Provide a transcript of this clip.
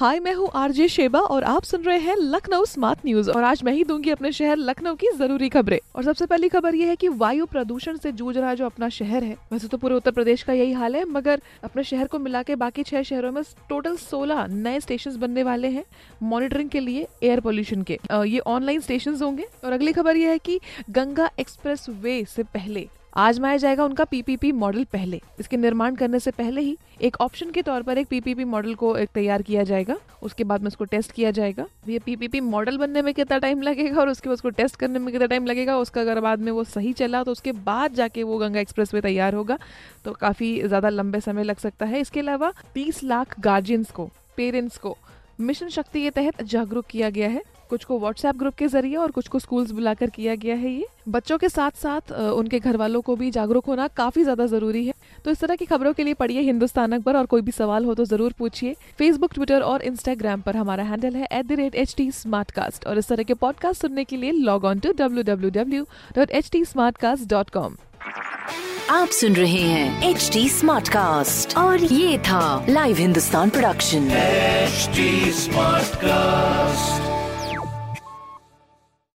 हाय, मैं हूँ RJ Sheba और आप सुन रहे हैं लखनऊ स्मार्ट न्यूज़। और आज मैं ही दूँगी अपने शहर लखनऊ की ज़रूरी खबरें। और सबसे पहली खबर ये है कि वायु प्रदूषण से जूझ रहा जो अपना शहर है, वैसे तो पूरे उत्तर प्रदेश का यही हाल है, मगर अपने शहर को मिला के बाकी छह शहरों में टोटल सोलह नए स्टेशन बनने वाले हैं मॉनिटरिंग के लिए एयर पोल्यूशन के। ये ऑनलाइन स्टेशन होंगे। और अगली खबर ये है की गंगा एक्सप्रेस वे से पहले आजमाया जाएगा उनका पीपीपी मॉडल पहले। इसके निर्माण करने से पहले ही एक ऑप्शन के तौर पर एक पीपीपी मॉडल को तैयार किया जाएगा। उसके बाद में उसको टेस्ट किया जाएगा। ये पीपीपी मॉडल बनने में कितना टाइम लगेगा और उसके बाद उसको टेस्ट करने में कितना टाइम लगेगा, उसका अगर बाद में वो सही चला तो उसके बाद जाके वो गंगा एक्सप्रेस वे तैयार होगा। तो काफ़ी ज़्यादा लंबे समय लग सकता है। इसके अलावा तीस लाख गार्जियंस को पेरेंट्स को मिशन शक्ति के तहत जागरूक किया गया है। कुछ को व्हाट्सएप ग्रुप के ज़रिए और कुछ को स्कूल्स बुलाकर किया गया है ये। बच्चों के साथ साथ उनके घर वालों को भी जागरूक होना काफ़ी ज़्यादा ज़रूरी है। तो इस तरह की खबरों के लिए पढ़िए हिंदुस्तान अखबार और कोई भी सवाल हो तो ज़रूर पूछिए। फेसबुक ट्विटर और इंस्टाग्राम पर हमारा हैंडल है at the rate H T और इस तरह के पॉडकास्ट सुनने के लिए log on to W W W dot H T dot com आप सुन रहे हैं एच डी स्मार्ट कास्ट और ये था live Hindustan production HD Smartcast.